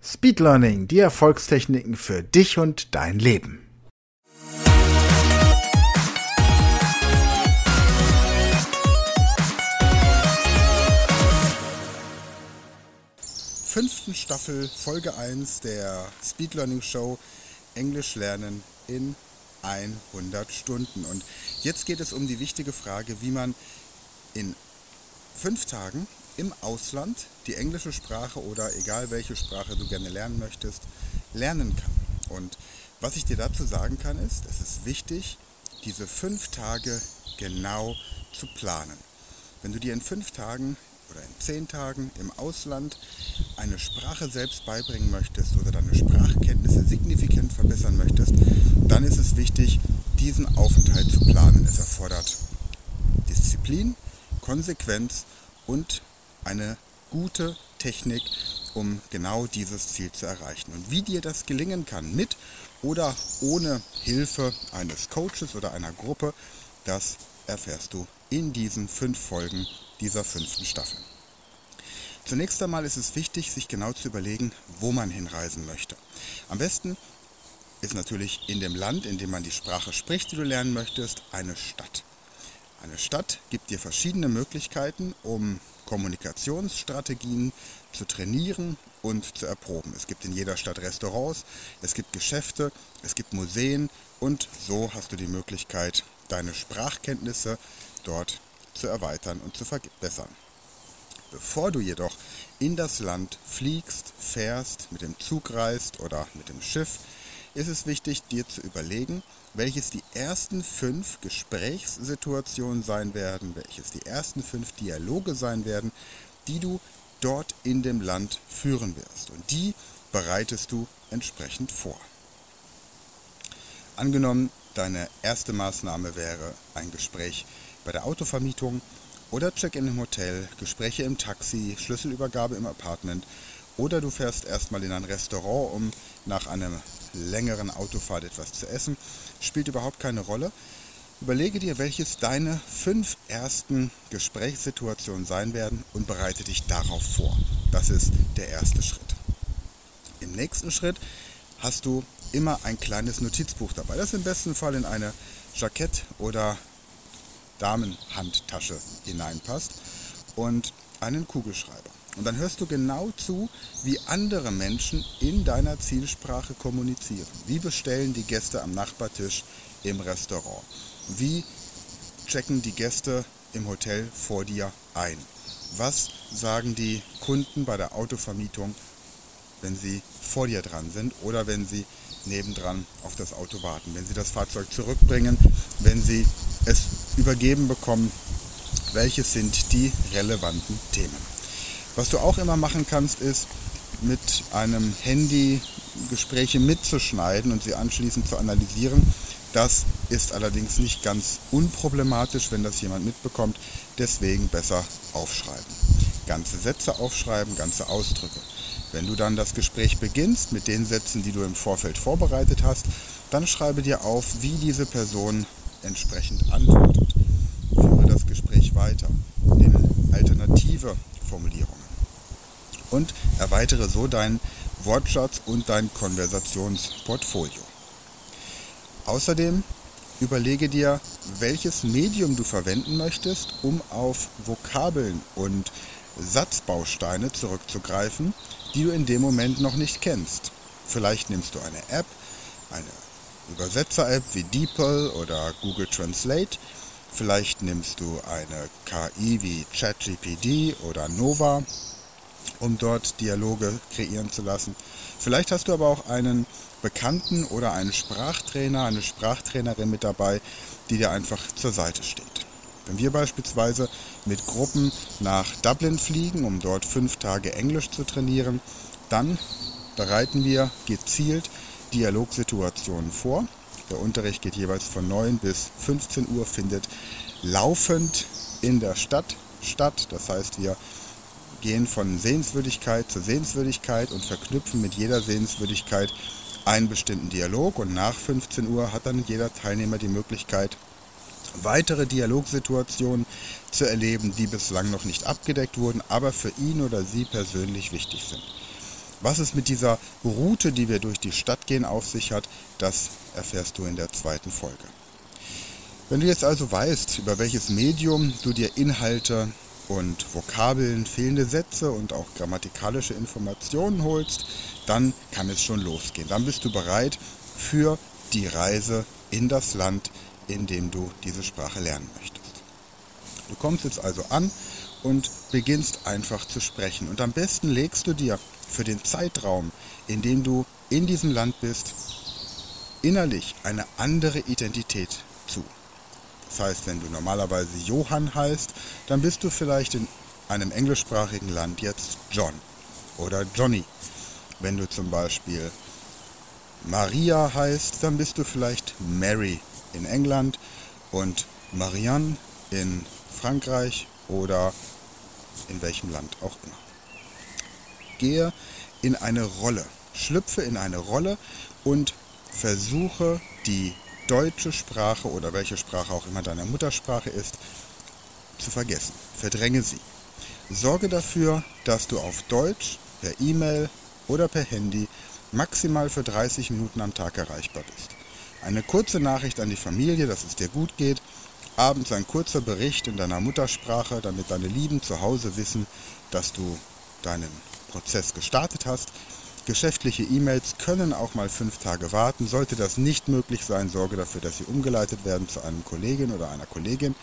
Speed Learning, die Erfolgstechniken für dich und dein Leben. fünften Staffel, Folge 1 der Speed Learning Show Englisch lernen in 100 Stunden. Und jetzt geht es um die wichtige Frage, wie man in fünf Tagen im Ausland die englische Sprache oder egal welche Sprache du gerne lernen möchtest, lernen kann. Und was ich dir dazu sagen kann, ist, es ist wichtig, diese fünf Tage genau zu planen. Wenn du dir in fünf Tagen oder in zehn Tagen im Ausland eine Sprache selbst beibringen möchtest oder deine Sprachkenntnisse signifikant verbessern möchtest, dann ist es wichtig, diesen Aufenthalt zu planen. Es erfordert Disziplin, Konsequenz und eine gute Technik, um genau dieses Ziel zu erreichen. Und wie dir das gelingen kann, mit oder ohne Hilfe eines Coaches oder einer Gruppe, das erfährst du in diesen fünf Folgen dieser fünften Staffel. Zunächst einmal ist es wichtig, sich genau zu überlegen, wo man hinreisen möchte. Am besten ist natürlich in dem Land, in dem man die Sprache spricht, die du lernen möchtest, eine Stadt. Eine Stadt gibt dir verschiedene Möglichkeiten, um Kommunikationsstrategien zu trainieren und zu erproben. Es gibt in jeder Stadt Restaurants, es gibt Geschäfte, es gibt Museen und so hast du die Möglichkeit, deine Sprachkenntnisse dort zu erweitern und zu verbessern. Bevor du jedoch in das Land fliegst, fährst, mit dem Zug reist oder mit dem Schiff, ist es wichtig, dir zu überlegen, welches die ersten fünf Gesprächssituationen sein werden, welches die ersten fünf Dialoge sein werden, die du dort in dem Land führen wirst. Und die bereitest du entsprechend vor. Angenommen, deine erste Maßnahme wäre ein Gespräch bei der Autovermietung oder Check-in im Hotel, Gespräche im Taxi, Schlüsselübergabe im Apartment oder du fährst erstmal in ein Restaurant, um nach einer längeren Autofahrt etwas zu essen, spielt überhaupt keine Rolle. Überlege dir, welches deine fünf ersten Gesprächssituationen sein werden und bereite dich darauf vor. Das ist der erste Schritt. Im nächsten Schritt hast du immer ein kleines Notizbuch dabei, das im besten Fall in eine Jackett- oder Damenhandtasche hineinpasst und einen Kugelschreiber. Und dann hörst du genau zu, wie andere Menschen in deiner Zielsprache kommunizieren. Wie bestellen die Gäste am Nachbartisch im Restaurant? Wie checken die Gäste im Hotel vor dir ein? Was sagen die Kunden bei der Autovermietung, wenn sie vor dir dran sind oder wenn sie nebendran auf das Auto warten, wenn sie das Fahrzeug zurückbringen, wenn sie es übergeben bekommen? Welches sind die relevanten Themen? Was du auch immer machen kannst, ist mit einem Handy Gespräche mitzuschneiden und sie anschließend zu analysieren. Das ist allerdings nicht ganz unproblematisch, wenn das jemand mitbekommt. Deswegen besser aufschreiben. Ganze Sätze aufschreiben, ganze Ausdrücke. Wenn du dann das Gespräch beginnst mit den Sätzen, die du im Vorfeld vorbereitet hast, dann schreibe dir auf, wie diese Person entsprechend antwortet. Führe das Gespräch weiter. Nehme alternative Formulierungen und erweitere so deinen Wortschatz und dein Konversationsportfolio. Außerdem überlege dir, welches Medium du verwenden möchtest, um auf Vokabeln und Satzbausteine zurückzugreifen, die du in dem Moment noch nicht kennst. Vielleicht nimmst du eine App, eine Übersetzer-App wie DeepL oder Google Translate. Vielleicht nimmst du eine KI wie ChatGPT oder Nova um dort Dialoge kreieren zu lassen. Vielleicht hast du aber auch einen Bekannten oder einen Sprachtrainer, eine Sprachtrainerin mit dabei, die dir einfach zur Seite steht. Wenn wir beispielsweise mit Gruppen nach Dublin fliegen, um dort fünf Tage Englisch zu trainieren, dann bereiten wir gezielt Dialogsituationen vor. Der Unterricht geht jeweils von 9 bis 15 Uhr, findet laufend in der Stadt statt. Das heißt, wir gehen von Sehenswürdigkeit zu Sehenswürdigkeit und verknüpfen mit jeder Sehenswürdigkeit einen bestimmten Dialog. Und nach 15 Uhr hat dann jeder Teilnehmer die Möglichkeit, weitere Dialogsituationen zu erleben, die bislang noch nicht abgedeckt wurden, aber für ihn oder sie persönlich wichtig sind. Was es mit dieser Route, die wir durch die Stadt gehen, auf sich hat, das erfährst du in der zweiten Folge. Wenn du jetzt also weißt, über welches Medium du dir Inhalte und Vokabeln, fehlende Sätze und auch grammatikalische Informationen holst, dann kann es schon losgehen. Dann bist du bereit für die Reise in das Land, in dem du diese Sprache lernen möchtest. Du kommst jetzt also an und beginnst einfach zu sprechen. Und am besten legst du dir für den Zeitraum, in dem du in diesem Land bist, innerlich eine andere Identität zu. Das heißt, wenn du normalerweise Johann heißt, dann bist du vielleicht in einem englischsprachigen Land jetzt John oder Johnny. Wenn du zum Beispiel Maria heißt, dann bist du vielleicht Mary in England und Marianne in Frankreich oder in welchem Land auch immer. Gehe in eine Rolle, schlüpfe in eine Rolle und versuche die deutsche Sprache oder welche Sprache auch immer deine Muttersprache ist, zu vergessen. Verdränge sie. Sorge dafür, dass du auf Deutsch per E-Mail oder per Handy maximal für 30 Minuten am Tag erreichbar bist. Eine kurze Nachricht an die Familie, dass es dir gut geht. Abends ein kurzer Bericht in deiner Muttersprache, damit deine Lieben zu Hause wissen, dass du deinen Prozess gestartet hast. Geschäftliche E-Mails können auch mal fünf Tage warten. Sollte das nicht möglich sein, sorge dafür, dass sie umgeleitet werden zu einem Kollegen oder einer Kollegin.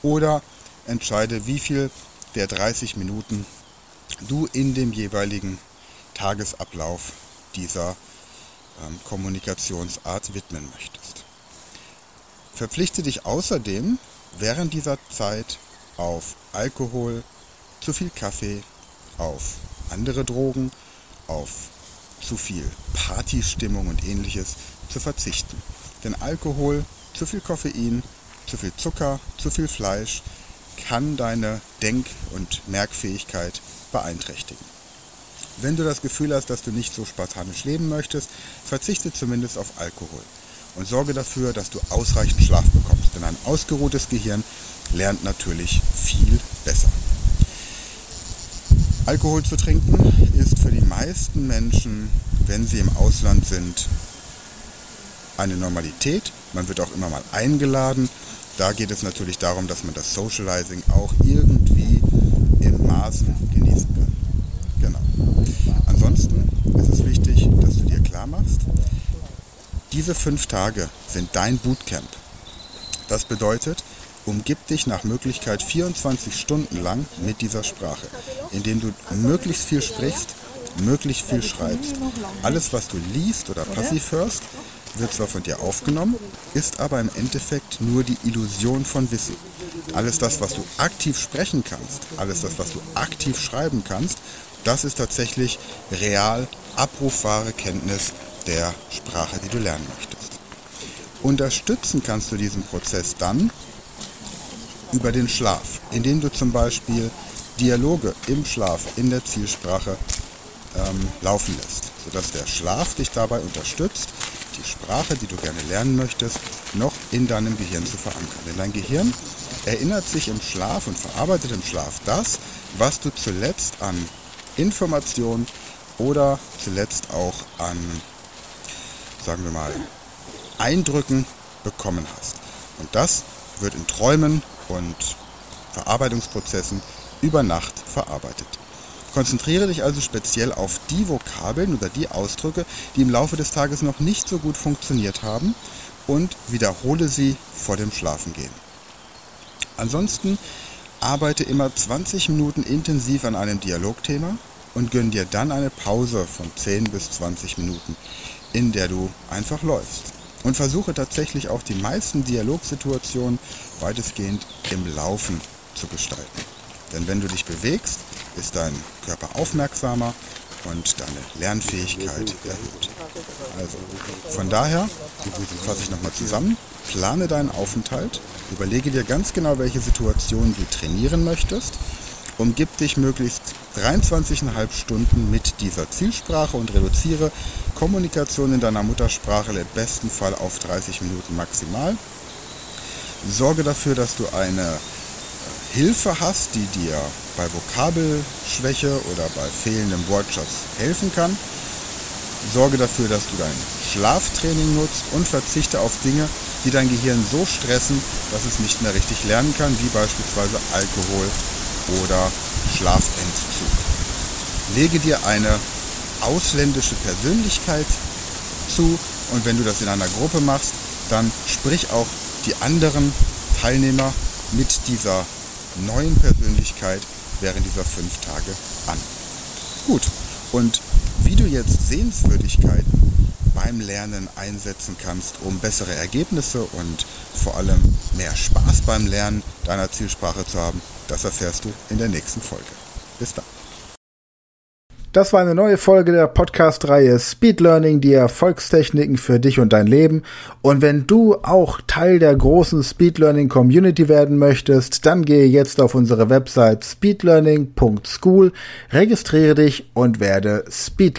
Oder entscheide, wie viel der 30 Minuten du in dem jeweiligen Tagesablauf dieser ähm, Kommunikationsart widmen möchtest. Verpflichte dich außerdem während dieser Zeit auf Alkohol, zu viel Kaffee, auf andere Drogen, auf zu viel Partystimmung und ähnliches zu verzichten. Denn Alkohol, zu viel Koffein, zu viel Zucker, zu viel Fleisch kann deine Denk- und Merkfähigkeit beeinträchtigen. Wenn du das Gefühl hast, dass du nicht so spartanisch leben möchtest, verzichte zumindest auf Alkohol und sorge dafür, dass du ausreichend Schlaf bekommst. Denn ein ausgeruhtes Gehirn lernt natürlich viel. Alkohol zu trinken ist für die meisten Menschen, wenn sie im Ausland sind, eine Normalität. Man wird auch immer mal eingeladen. Da geht es natürlich darum, dass man das Socializing auch irgendwie in Maßen genießen kann. Genau. Ansonsten ist es wichtig, dass du dir klar machst, diese fünf Tage sind dein Bootcamp. Das bedeutet, umgib dich nach Möglichkeit 24 Stunden lang mit dieser Sprache, indem du möglichst viel sprichst, möglichst viel schreibst. Alles, was du liest oder passiv hörst, wird zwar von dir aufgenommen, ist aber im Endeffekt nur die Illusion von Wissen. Alles das, was du aktiv sprechen kannst, alles das, was du aktiv schreiben kannst, das ist tatsächlich real abrufbare Kenntnis der Sprache, die du lernen möchtest. Unterstützen kannst du diesen Prozess dann, über den Schlaf, indem du zum Beispiel Dialoge im Schlaf in der Zielsprache ähm, laufen lässt, sodass der Schlaf dich dabei unterstützt, die Sprache, die du gerne lernen möchtest, noch in deinem Gehirn zu verankern. Denn dein Gehirn erinnert sich im Schlaf und verarbeitet im Schlaf das, was du zuletzt an Informationen oder zuletzt auch an, sagen wir mal, Eindrücken bekommen hast. Und das wird in Träumen und Verarbeitungsprozessen über Nacht verarbeitet. Konzentriere dich also speziell auf die Vokabeln oder die Ausdrücke, die im Laufe des Tages noch nicht so gut funktioniert haben und wiederhole sie vor dem Schlafengehen. Ansonsten arbeite immer 20 Minuten intensiv an einem Dialogthema und gönn dir dann eine Pause von 10 bis 20 Minuten, in der du einfach läufst und versuche tatsächlich auch die meisten Dialogsituationen weitestgehend im Laufen zu gestalten. Denn wenn du dich bewegst, ist dein Körper aufmerksamer und deine Lernfähigkeit erhöht. Also, von daher fasse ich nochmal zusammen, plane deinen Aufenthalt, überlege dir ganz genau, welche Situation du trainieren möchtest, umgib dich möglichst 23,5 Stunden mit dieser Zielsprache und reduziere Kommunikation in deiner Muttersprache im besten Fall auf 30 Minuten maximal. Sorge dafür, dass du eine Hilfe hast, die dir bei Vokabelschwäche oder bei fehlendem Wortschatz helfen kann. Sorge dafür, dass du dein Schlaftraining nutzt und verzichte auf Dinge, die dein Gehirn so stressen, dass es nicht mehr richtig lernen kann, wie beispielsweise Alkohol oder Schlafentzug. Lege dir eine ausländische Persönlichkeit zu und wenn du das in einer Gruppe machst, dann sprich auch die anderen Teilnehmer mit dieser neuen Persönlichkeit während dieser fünf Tage an. Gut, und wie du jetzt Sehenswürdigkeiten beim Lernen einsetzen kannst, um bessere Ergebnisse und vor allem mehr Spaß beim Lernen deiner Zielsprache zu haben, das erfährst du in der nächsten Folge. Bis dann. Das war eine neue Folge der Podcast-Reihe Speed Learning, die Erfolgstechniken für dich und dein Leben. Und wenn du auch Teil der großen Speed Learning Community werden möchtest, dann gehe jetzt auf unsere Website speedlearning.school, registriere dich und werde Speed